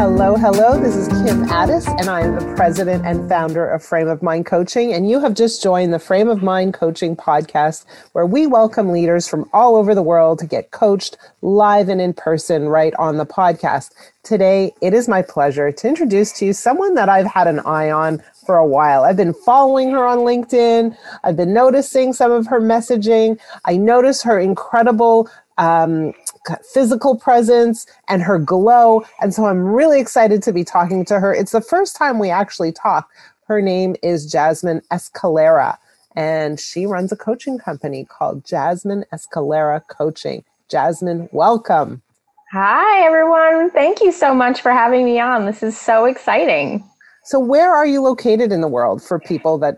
Hello, hello. This is Kim Ades, and I am the president and founder of Frame of Mind Coaching. And you have just joined the Frame of Mind Coaching podcast, where we welcome leaders from all over the world to get coached live and in person right on the podcast. Today, it is my pleasure to introduce to you someone that I've had an eye on for a while. I've been following her on LinkedIn. I've been noticing some of her messaging. I notice her incredible um, physical presence and her glow. And so I'm really excited to be talking to her. It's the first time we actually talk. Her name is Jasmine Escalera, and she runs a coaching company called Jasmine Escalera Coaching. Jasmine, welcome. Hi, everyone. Thank you so much for having me on. This is so exciting. So, where are you located in the world for people that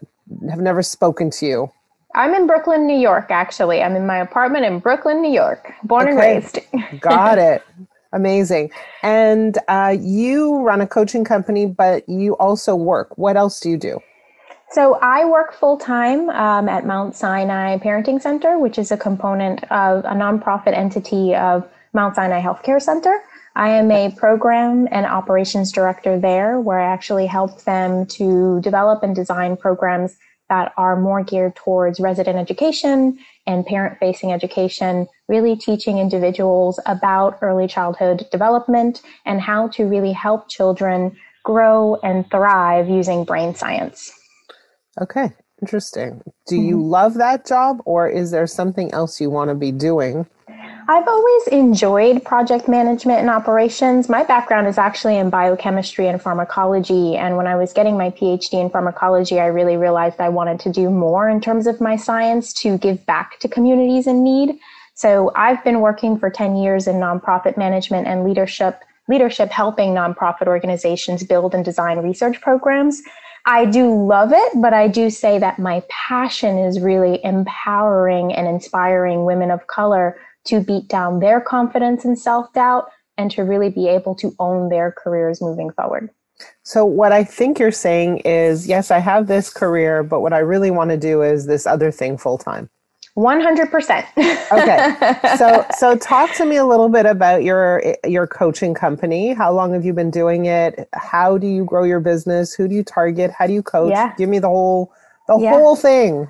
have never spoken to you? I'm in Brooklyn, New York, actually. I'm in my apartment in Brooklyn, New York, born okay. and raised. Got it. Amazing. And uh, you run a coaching company, but you also work. What else do you do? So I work full time um, at Mount Sinai Parenting Center, which is a component of a nonprofit entity of Mount Sinai Healthcare Center. I am a program and operations director there, where I actually help them to develop and design programs that are more geared towards resident education and parent facing education, really teaching individuals about early childhood development and how to really help children grow and thrive using brain science. Okay, interesting. Do you mm-hmm. love that job or is there something else you want to be doing? I've always enjoyed project management and operations. My background is actually in biochemistry and pharmacology. And when I was getting my PhD in pharmacology, I really realized I wanted to do more in terms of my science to give back to communities in need. So I've been working for 10 years in nonprofit management and leadership, leadership helping nonprofit organizations build and design research programs. I do love it, but I do say that my passion is really empowering and inspiring women of color to beat down their confidence and self doubt and to really be able to own their careers moving forward. So, what I think you're saying is yes, I have this career, but what I really want to do is this other thing full time. 100%. okay. So so talk to me a little bit about your your coaching company. How long have you been doing it? How do you grow your business? Who do you target? How do you coach? Yeah. Give me the whole the yeah. whole thing.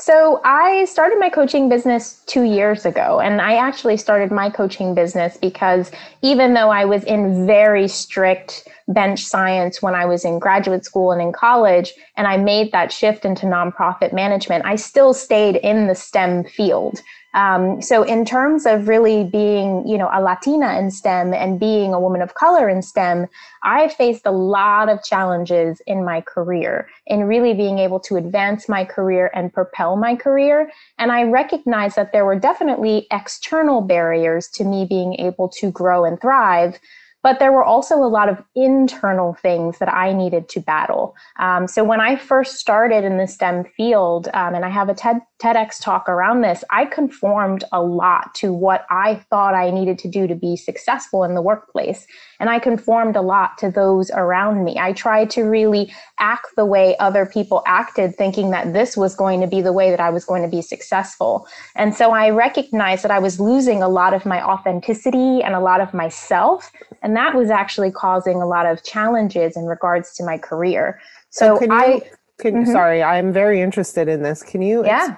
So I started my coaching business two years ago, and I actually started my coaching business because even though I was in very strict bench science when I was in graduate school and in college, and I made that shift into nonprofit management, I still stayed in the STEM field. Um, so in terms of really being, you know, a Latina in STEM and being a woman of color in STEM, I faced a lot of challenges in my career in really being able to advance my career and propel my career. And I recognized that there were definitely external barriers to me being able to grow and thrive. But there were also a lot of internal things that I needed to battle. Um, so when I first started in the STEM field, um, and I have a TED, TEDx talk around this, I conformed a lot to what I thought I needed to do to be successful in the workplace. And I conformed a lot to those around me. I tried to really act the way other people acted, thinking that this was going to be the way that I was going to be successful. And so I recognized that I was losing a lot of my authenticity and a lot of myself. And that was actually causing a lot of challenges in regards to my career. So, so I. You, can, mm-hmm. Sorry, I'm very interested in this. Can you yeah.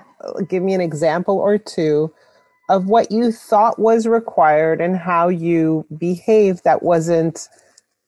Give me an example or two of what you thought was required and how you behaved that wasn't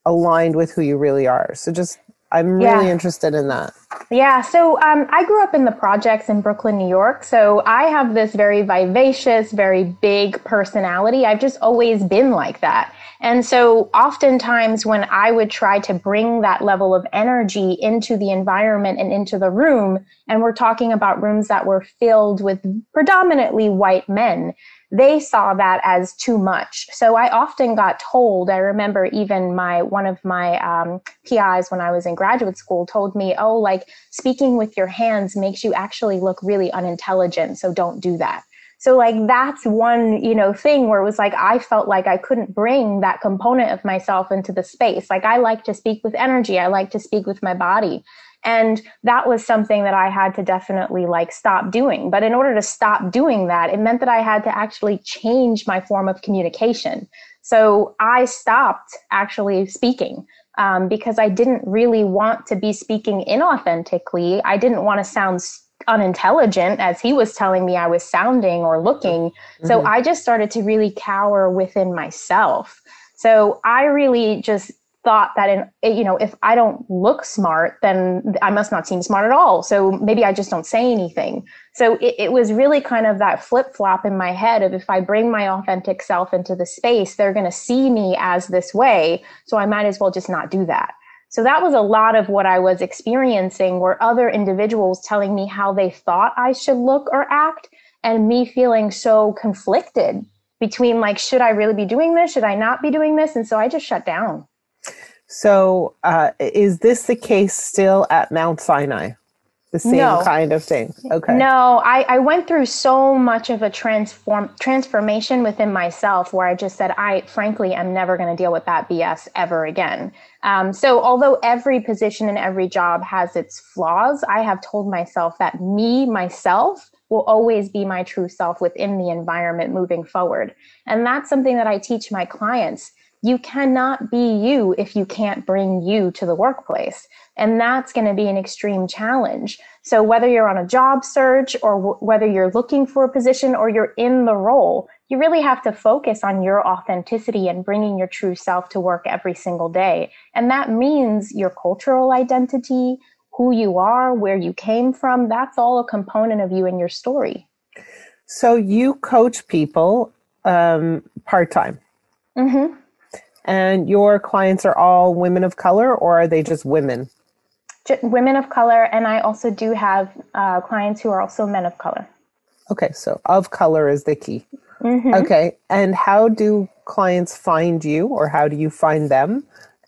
aligned with who you really are. So just I'm really yeah. interested in that. Yeah. So um, I grew up in the projects in Brooklyn, New York. So I have this very vivacious, very big personality. I've just always been like that. And so oftentimes when I would try to bring that level of energy into the environment and into the room, and we're talking about rooms that were filled with predominantly white men, they saw that as too much. So I often got told, I remember even my, one of my um, PIs when I was in graduate school told me, oh, like speaking with your hands makes you actually look really unintelligent. So don't do that. So like that's one, you know, thing where it was like I felt like I couldn't bring that component of myself into the space. Like I like to speak with energy. I like to speak with my body. And that was something that I had to definitely like stop doing. But in order to stop doing that, it meant that I had to actually change my form of communication. So I stopped actually speaking um, because I didn't really want to be speaking inauthentically. I didn't want to sound unintelligent as he was telling me I was sounding or looking. Mm-hmm. So I just started to really cower within myself. So I really just thought that in you know if i don't look smart then i must not seem smart at all so maybe i just don't say anything so it, it was really kind of that flip-flop in my head of if i bring my authentic self into the space they're going to see me as this way so i might as well just not do that so that was a lot of what i was experiencing. Were other individuals telling me how they thought i should look or act and me feeling so conflicted between like should i really be doing this? Should i not be doing this? And so i just shut down. So, uh, is this the case still at Mount Sinai? The same no. kind of thing. Okay. No, I, I went through so much of a transform transformation within myself where I just said, I frankly am never going to deal with that BS ever again. Um, so, although every position and every job has its flaws, I have told myself that me, myself, will always be my true self within the environment moving forward. And that's something that I teach my clients you cannot be you if you can't bring you to the workplace. And that's going to be an extreme challenge. So, whether you're on a job search or w- whether you're looking for a position or you're in the role, you really have to focus on your authenticity and bringing your true self to work every single day. And that means your cultural identity, who you are, where you came from, that's all a component of you and your story. So, you coach people um, part time. Mm-hmm. And your clients are all women of color, or are they just women? Just women of color, and I also do have uh, clients who are also men of color. Okay, so of color is the key. Mm-hmm. Okay, and how do clients find you, or how do you find them?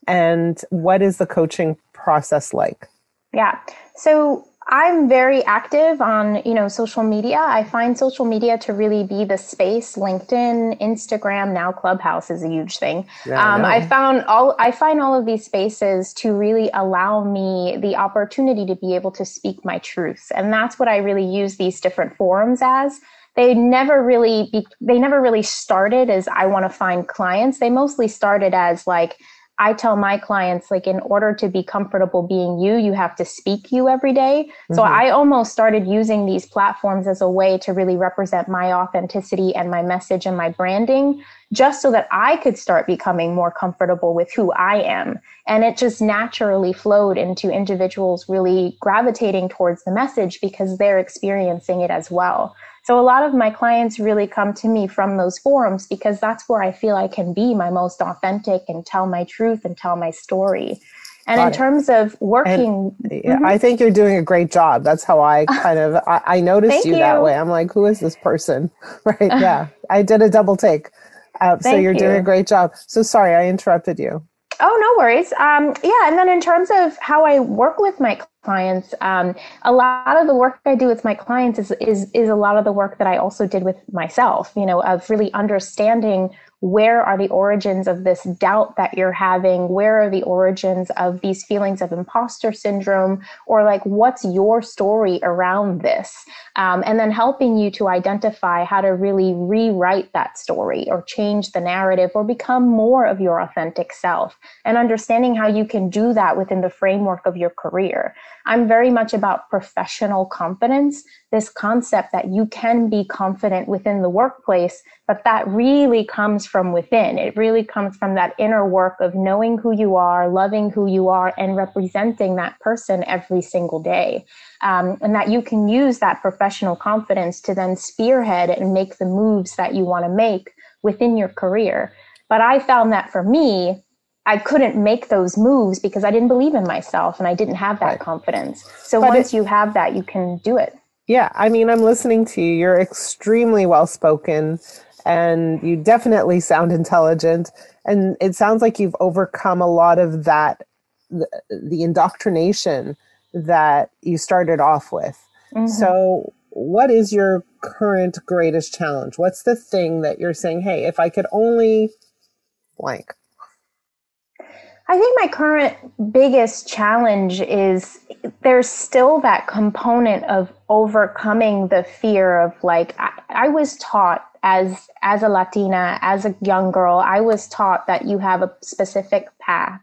And what is the coaching process like? Yeah, so I'm very active on, you know, social media. I find social media to really be the space. LinkedIn, Instagram, now Clubhouse is a huge thing. Yeah, um, I, I found all I find all of these spaces to really allow me the opportunity to be able to speak my truth, and that's what I really use these different forums as they never really be, they never really started as I want to find clients. They mostly started as like I tell my clients, like, in order to be comfortable being you, you have to speak you every day. Mm-hmm. So I almost started using these platforms as a way to really represent my authenticity and my message and my branding, just so that I could start becoming more comfortable with who I am. And it just naturally flowed into individuals really gravitating towards the message because they're experiencing it as well. So a lot of my clients really come to me from those forums because that's where I feel I can be my most authentic and tell my truth and tell my story. And Got in it. terms of working, and, mm-hmm. I think you're doing a great job. That's how I kind of I, I noticed you, you, that way. I'm like, who is this person? Right? Yeah, I did a double take. Uh, so you're you. doing a great job. So sorry, I interrupted you. Oh, no worries. Um, yeah, and then in terms of how I work with my clients, um, a lot of the work I do with my clients is is is a lot of the work that I also did with myself. You know, of really understanding where are the origins of this doubt that you're having? Where are the origins of these feelings of imposter syndrome? Or like what's your story around this? Um, and then helping you to identify how to really rewrite that story or change the narrative or become more of your authentic self and understanding how you can do that within the framework of your career. I'm very much about professional confidence this concept that you can be confident within the workplace, but that really comes from within. It really comes from that inner work of knowing who you are, loving who you are, and representing that person every single day. Um, and that you can use that professional confidence to then spearhead and make the moves that you want to make within your career. But I found that for me, I couldn't make those moves because I didn't believe in myself and I didn't have that right. confidence. So but once it, you have that, you can do it. Yeah, I mean, I'm listening to you. You're extremely well spoken and you definitely sound intelligent. And it sounds like you've overcome a lot of that, the, the indoctrination that you started off with. Mm-hmm. So, what is your current greatest challenge? What's the thing that you're saying, hey, if I could only blank? I think my current biggest challenge is there's still that component of overcoming the fear of like I, I, was taught as as a Latina, as a young girl, I was taught that you have a specific path.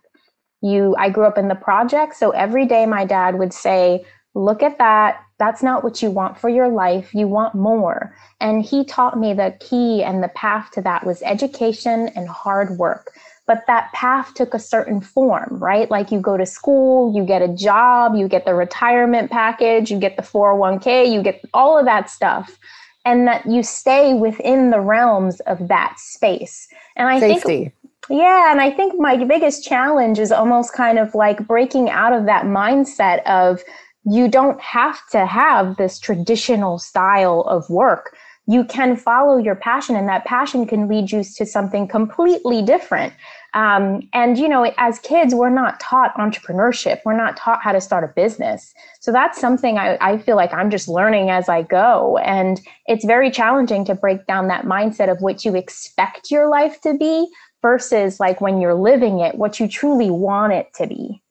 You I grew up in the project, so every day my dad would say, "Look at that. That's not what you want for your life. You want more." And he taught me the key and the path to that was education and hard work but that path took a certain form, right? Like you go to school, you get a job, you get the retirement package, you get the 401k, you get all of that stuff. And that you stay within the realms of that space. And I Safety. think yeah, and I think my biggest challenge is almost kind of like breaking out of that mindset of you don't have to have this traditional style of work you can follow your passion and that passion can lead you to something completely different. Um, and you know as kids we're not taught entrepreneurship. We're not taught how to start a business. So that's something I, I feel like i'm just learning as i go. And it's very challenging to break down that mindset of what you expect your life to be versus like when you're living it what you truly want it to be.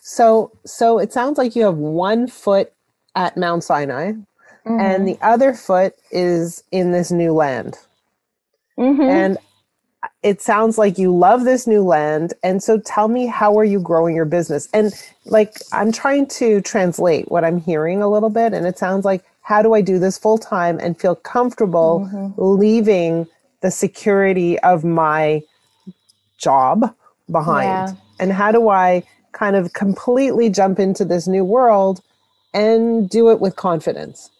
So so it sounds like you have one foot at mount sinai mm-hmm. and the other foot is in this new land. Mm-hmm. And it sounds like you love this new land. And so tell me, how are you growing your business? And like, I'm trying to translate what I'm hearing a little bit. And it sounds like, how do I do this full time and feel comfortable mm-hmm. leaving the security of my job behind? Yeah. And how do I kind of completely jump into this new world and do it with confidence?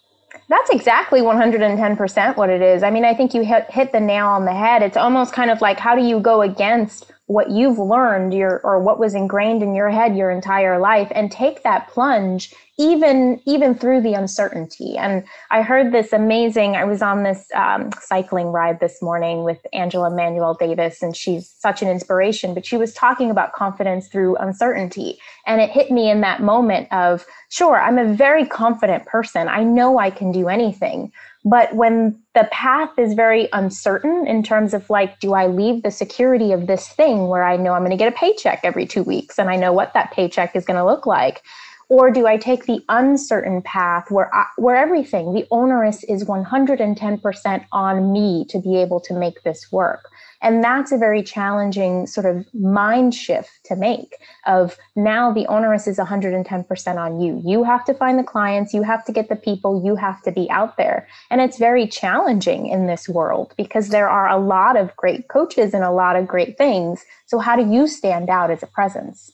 That's exactly 110% what it is. I mean, I think you hit, hit the nail on the head. It's almost kind of like how do you go against what you've learned your or what was ingrained in your head your entire life and take that plunge even even through the uncertainty. And i heard this amazing i was on this um, cycling ride this morning with angela manuel davis and she's such an inspiration but she was talking about confidence through uncertainty. And it hit me in that moment of sure i'm a very confident person. I know i can do anything but when the path is very uncertain in terms of like, do I leave the security of this thing where I know I'm going to get a paycheck every two weeks and I know what that paycheck is going to look like? Or do I take the uncertain path where I, where everything, the onerous is 110% on me to be able to make this work? And that's a very challenging sort of mind shift to make of now the onerous is 110% on you. You have to find the clients, you have to get the people, you have to be out there. And it's very challenging in this world because there are a lot of great coaches and a lot of great things. So how do you stand out as a presence?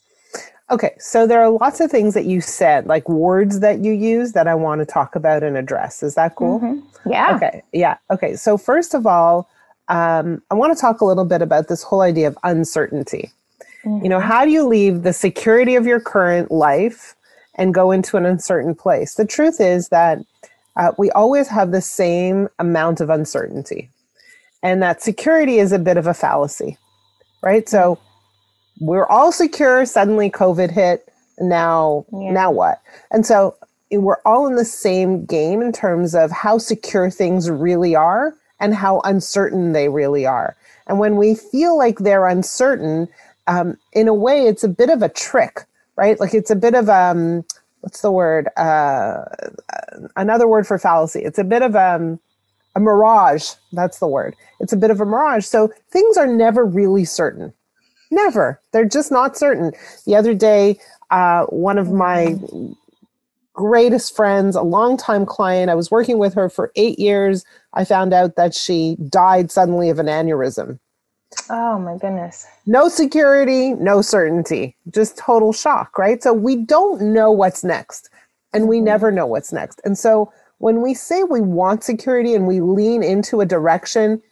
Okay, so there are lots of things that you said, like words that you use that I want to talk about and address. Is that cool? Mm-hmm. Yeah. Okay. Yeah. Okay. So, first of all, um, I want to talk a little bit about this whole idea of uncertainty. Mm-hmm. You know, mm-hmm. how do you leave the security of your current life and go into an uncertain place? The truth is that uh, we always have the same amount of uncertainty, and that security is a bit of a fallacy, right? So we're all secure. Suddenly, COVID hit. Now, yeah. now what? And so we're all in the same game in terms of how secure things really are and how uncertain they really are. And when we feel like they're uncertain, um, in a way, it's a bit of a trick, right? Like it's a bit of um, what's the word? Uh, another word for fallacy. It's a bit of um, a mirage. That's the word. It's a bit of a mirage. So things are never really certain. Never. They're just not certain. The other day, uh, one of my greatest friends, a longtime client. I was working with her for eight years. I found out that she died suddenly of an aneurysm. Oh my goodness. No security, no certainty, just total shock, right? So we don't know what's next and we mm-hmm. never know what's next. And so when we say we want security and we lean into a direction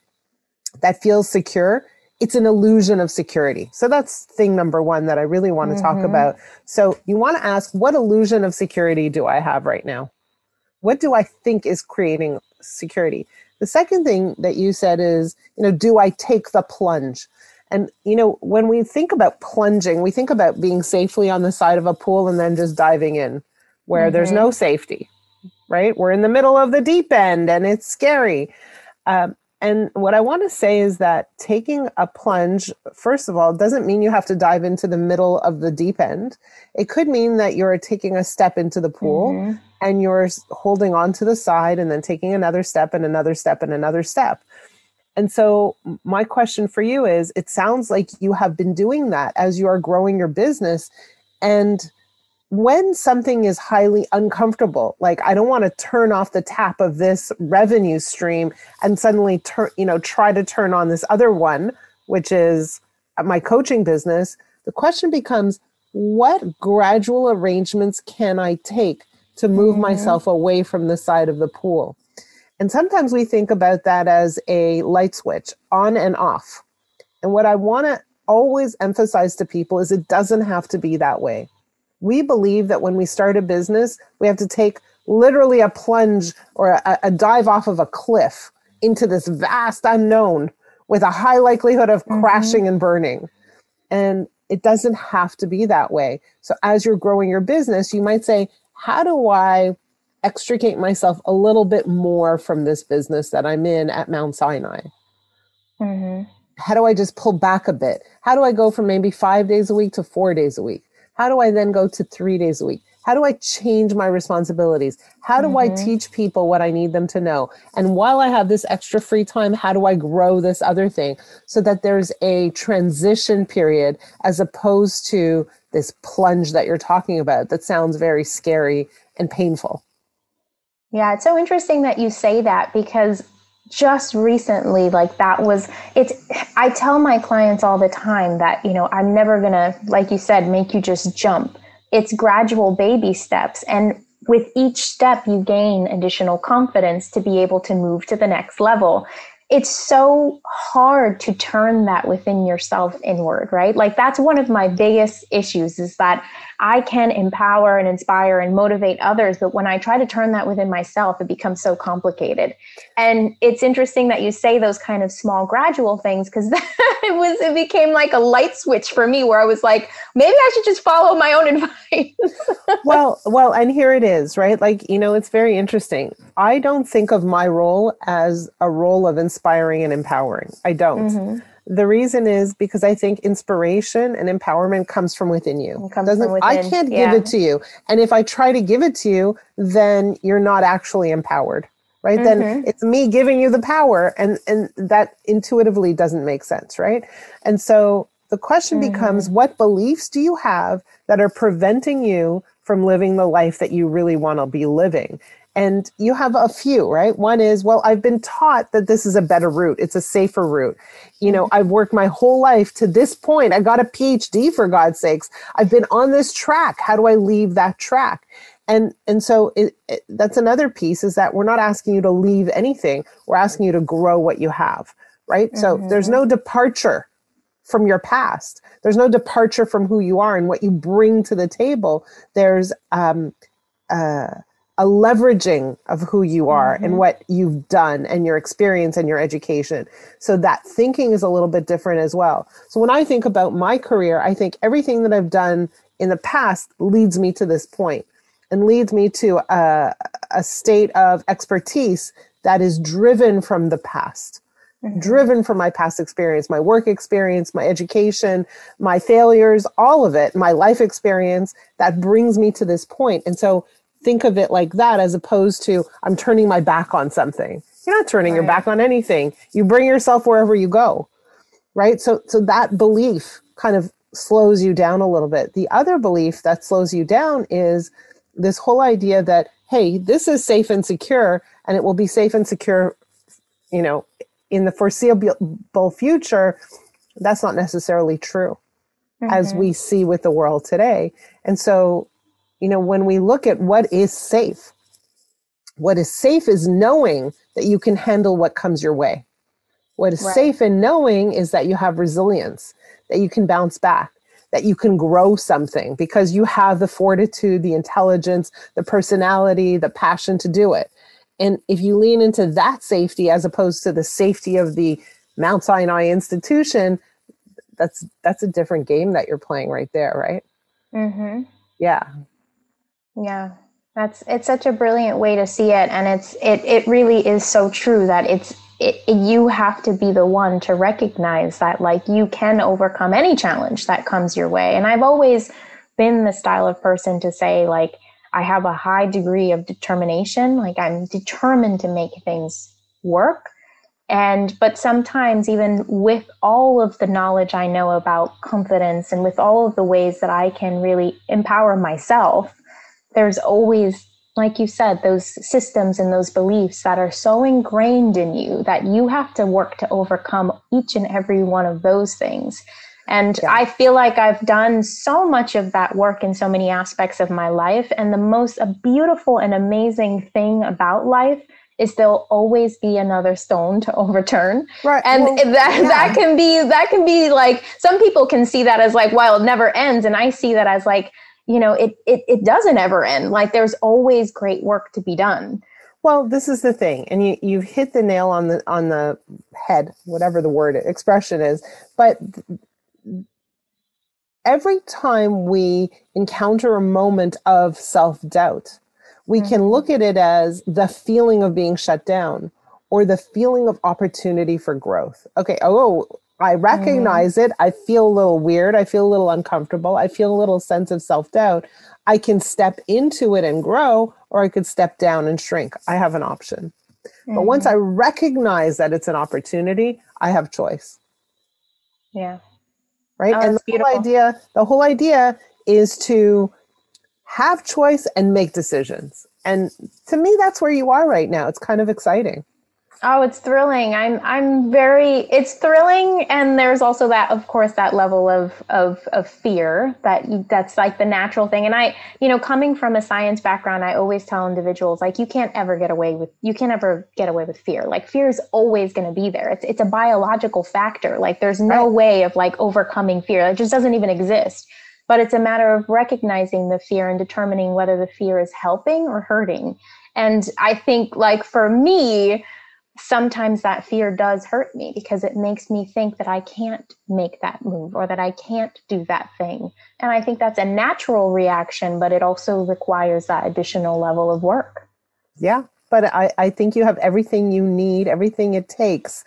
that feels secure, it's an illusion of security. So that's thing number one that I really want to mm-hmm. talk about. So you want to ask, what illusion of security do I have right now? What do I think is creating security? The second thing that you said is, you know, do I take the plunge? And, you know, when we think about plunging, we think about being safely on the side of a pool and then just diving in where mm-hmm. there's no safety, right? We're in the middle of the deep end and it's scary. Um, And what I want to say is that taking a plunge, first of all, doesn't mean you have to dive into the middle of the deep end. It could mean that you're taking a step into the pool mm-hmm. and you're holding on to the side and then taking another step and another step and another step. And so, my question for you is it sounds like you have been doing that as you are growing your business. And when something is highly uncomfortable like i don't want to turn off the tap of this revenue stream and suddenly turn you know try to turn on this other one which is my coaching business the question becomes what gradual arrangements can i take to move mm-hmm. myself away from the side of the pool? And sometimes we think about that as a light switch on and off. And what i want to always emphasize to people is it doesn't have to be that way we believe that when we start a business, we have to take literally a plunge or a, a dive off of a cliff into this vast unknown with a high likelihood of mm-hmm. crashing and burning. And it doesn't have to be that way. So as you're growing your business, you might say, how do I extricate myself a little bit more from this business that I'm in at Mount Sinai? Mm-hmm. How do I just pull back a bit? How do I go from maybe five days a week to four days a week? How do I then go to three days a week? How do I change my responsibilities? How do mm-hmm. I teach people what I need them to know? And while I have this extra free time, how do I grow this other thing so that there's a transition period as opposed to this plunge that you're talking about that sounds very scary and painful? Yeah, it's so interesting that you say that because just recently like that was it's i tell my clients all the time that you know i'm never gonna like you said make you just jump. It's gradual baby steps and with each step you gain additional confidence to be able to move to the next level. It's so hard to turn that within yourself inward right? Like that's one of my biggest issues is that I can empower and inspire and motivate others. But when I try to turn that within myself, it becomes so complicated. And it's interesting that you say those kind of small gradual things because it was it became like a light switch for me where I was like, maybe I should just follow my own advice. well, well, and here it is, right? Like, you know, it's very interesting. I don't think of my role as a role of inspiring and empowering. I don't. Mm-hmm the reason is because I think inspiration and empowerment comes from within you. Comes Doesn't, within. I can't yeah. give it to you. And if I try to give it to you, then you're not actually empowered. Right? Mm-hmm. Then it's me giving you the power and and that intuitively doesn't make sense, right? And so the question mm-hmm. becomes what beliefs do you have that are preventing you from living the life that you really want to be living? And you have a few, right? One is, well, I've been taught that this is a better route. It's a safer route. You know, I've worked my whole life to this point. I got a PhD for God's sakes. I've been on this track. How do I leave that track? And and so it, it, that's another piece is that we're not asking you to leave anything. We're asking you to grow what you have, right? Mm-hmm. So there's no departure from your past. There's no departure from who you are and what you bring to the table. There's um, uh, a leveraging of who you are mm-hmm. and what you've done and your experience and your education. So that thinking is a little bit different as well. So when I think about my career, I think everything that I've done in the past leads me to this point and leads me to a, a state of expertise that is driven from the past. Mm-hmm. Driven from my past experience, my work experience, my education, my failures, all of it, my life experience that brings me to this point. And so think of it like that as opposed to I'm turning my back on something. You're not turning right. your back on anything. You bring yourself wherever you go. Right? So so that belief kind of slows you down a little bit. The other belief that slows you down is this whole idea that hey, this is safe and secure and it will be safe and secure, you know, in the foreseeable future. That's not necessarily true mm-hmm. as we see with the world today. And so you know, when we look at what is safe, what is safe is knowing that you can handle what comes your way. What is right. safe in knowing is that you have resilience, that you can bounce back, that you can grow something because you have the fortitude, the intelligence, the personality, the passion to do it. And if you lean into that safety as opposed to the safety of the Mount Sinai institution, that's that's a different game that you're playing right there, right? Mm-hmm. Yeah. Yeah. That's it's such a brilliant way to see it and it's it it really is so true that it's it, you have to be the one to recognize that like you can overcome any challenge that comes your way and i've always been the style of person to say like i have a high degree of determination like i'm determined to make things work and but sometimes even with all of the knowledge i know about confidence and with all of the ways that i can really empower myself there's always like you said, those systems and those beliefs that are so ingrained in you that you have to work to overcome each and every one of those things. And yeah. I feel like I've done so much of that work in so many aspects of my life. And the most beautiful and amazing thing about life is there'll always be another stone to overturn. Right. And well, that yeah. that can be that can be like some people can see that as like, well, it never ends. And I see that as like you know it, it it doesn't ever end. Like there's always great work to be done. Well this is the thing and you you've hit the nail on the on the head whatever the word expression is but every time we encounter a moment of self-doubt we mm-hmm. can look at it as the feeling of being shut down or the feeling of opportunity for growth. Okay oh I mm-hmm. recognize mm. it. I feel a little weird. I feel a little uncomfortable. I feel a little sense of self doubt. I can step into it and grow, or I could step down and shrink. I have an option. Mm. But once I mm-hmm. recognize that it's an opportunity, I have choice. Yeah. Right. Oh, and the beautiful. whole idea, the whole idea is to have choice and make decisions. And to me, that's where you are right now. It's kind of exciting. Oh, it's thrilling. I'm I'm very it's thrilling and there's also that of course that level of of of fear that that's like the natural thing and I you know coming from a science background I always tell individuals like you can't ever get away with you can't ever get away with fear. Like fear is always going to be there. It's it's a biological factor. Like there's no right. way of like overcoming fear. It just doesn't even exist. But it's a matter of recognizing the fear and determining whether the fear is helping or hurting. And I think like for me sometimes that fear does hurt me because it makes me think that I can't make that move or that I can't do that thing. And I think that's a natural reaction, but it also requires that additional level of work. Yeah, but I, I think you have everything you need, everything it takes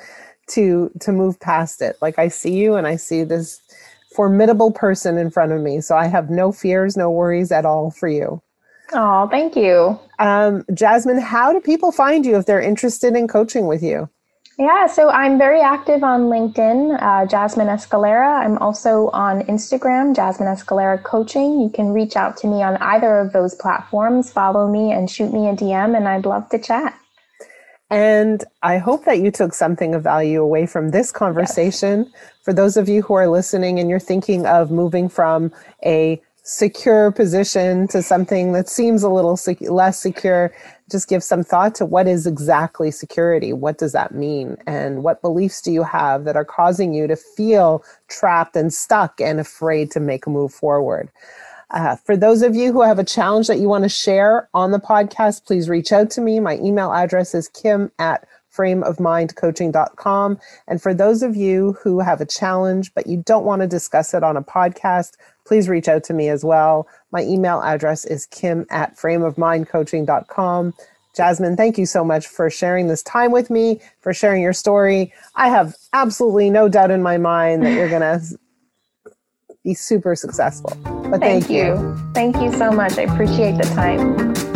to to move past it. Like I see you and I see this formidable person in front of me. So I have no fears, no worries at all for you. Oh, thank you. Um, Jasmine, how do people find you if they're interested in coaching with you? Yeah, so I'm very active on LinkedIn, uh, Jasmine Escalera. I'm also on Instagram, Jasmine Escalera Coaching. You can reach out to me on either of those platforms, follow me and shoot me a DM, and I'd love to chat. And I hope that you took something of value away from this conversation. Yes. For those of you who are listening and you're thinking of moving from a secure position to something that seems a little sec- less secure just give some thought to what is exactly security. What does that mean? And what beliefs do you have that are causing you to feel trapped and stuck and afraid to make a move forward? Uh, for those of you who have a challenge that you want to share on the podcast please reach out to me. My email address is kim at frameofmindcoaching.com. And for those of you who have a challenge, but you don't want to discuss it on a podcast, please reach out to me as well. My email address is kim at frameofmindcoaching.com. Jasmine, thank you so much for sharing this time with me, for sharing your story. I have absolutely no doubt in my mind that you're going to be super successful. But thank, thank you. you. Thank you so much. I appreciate the time.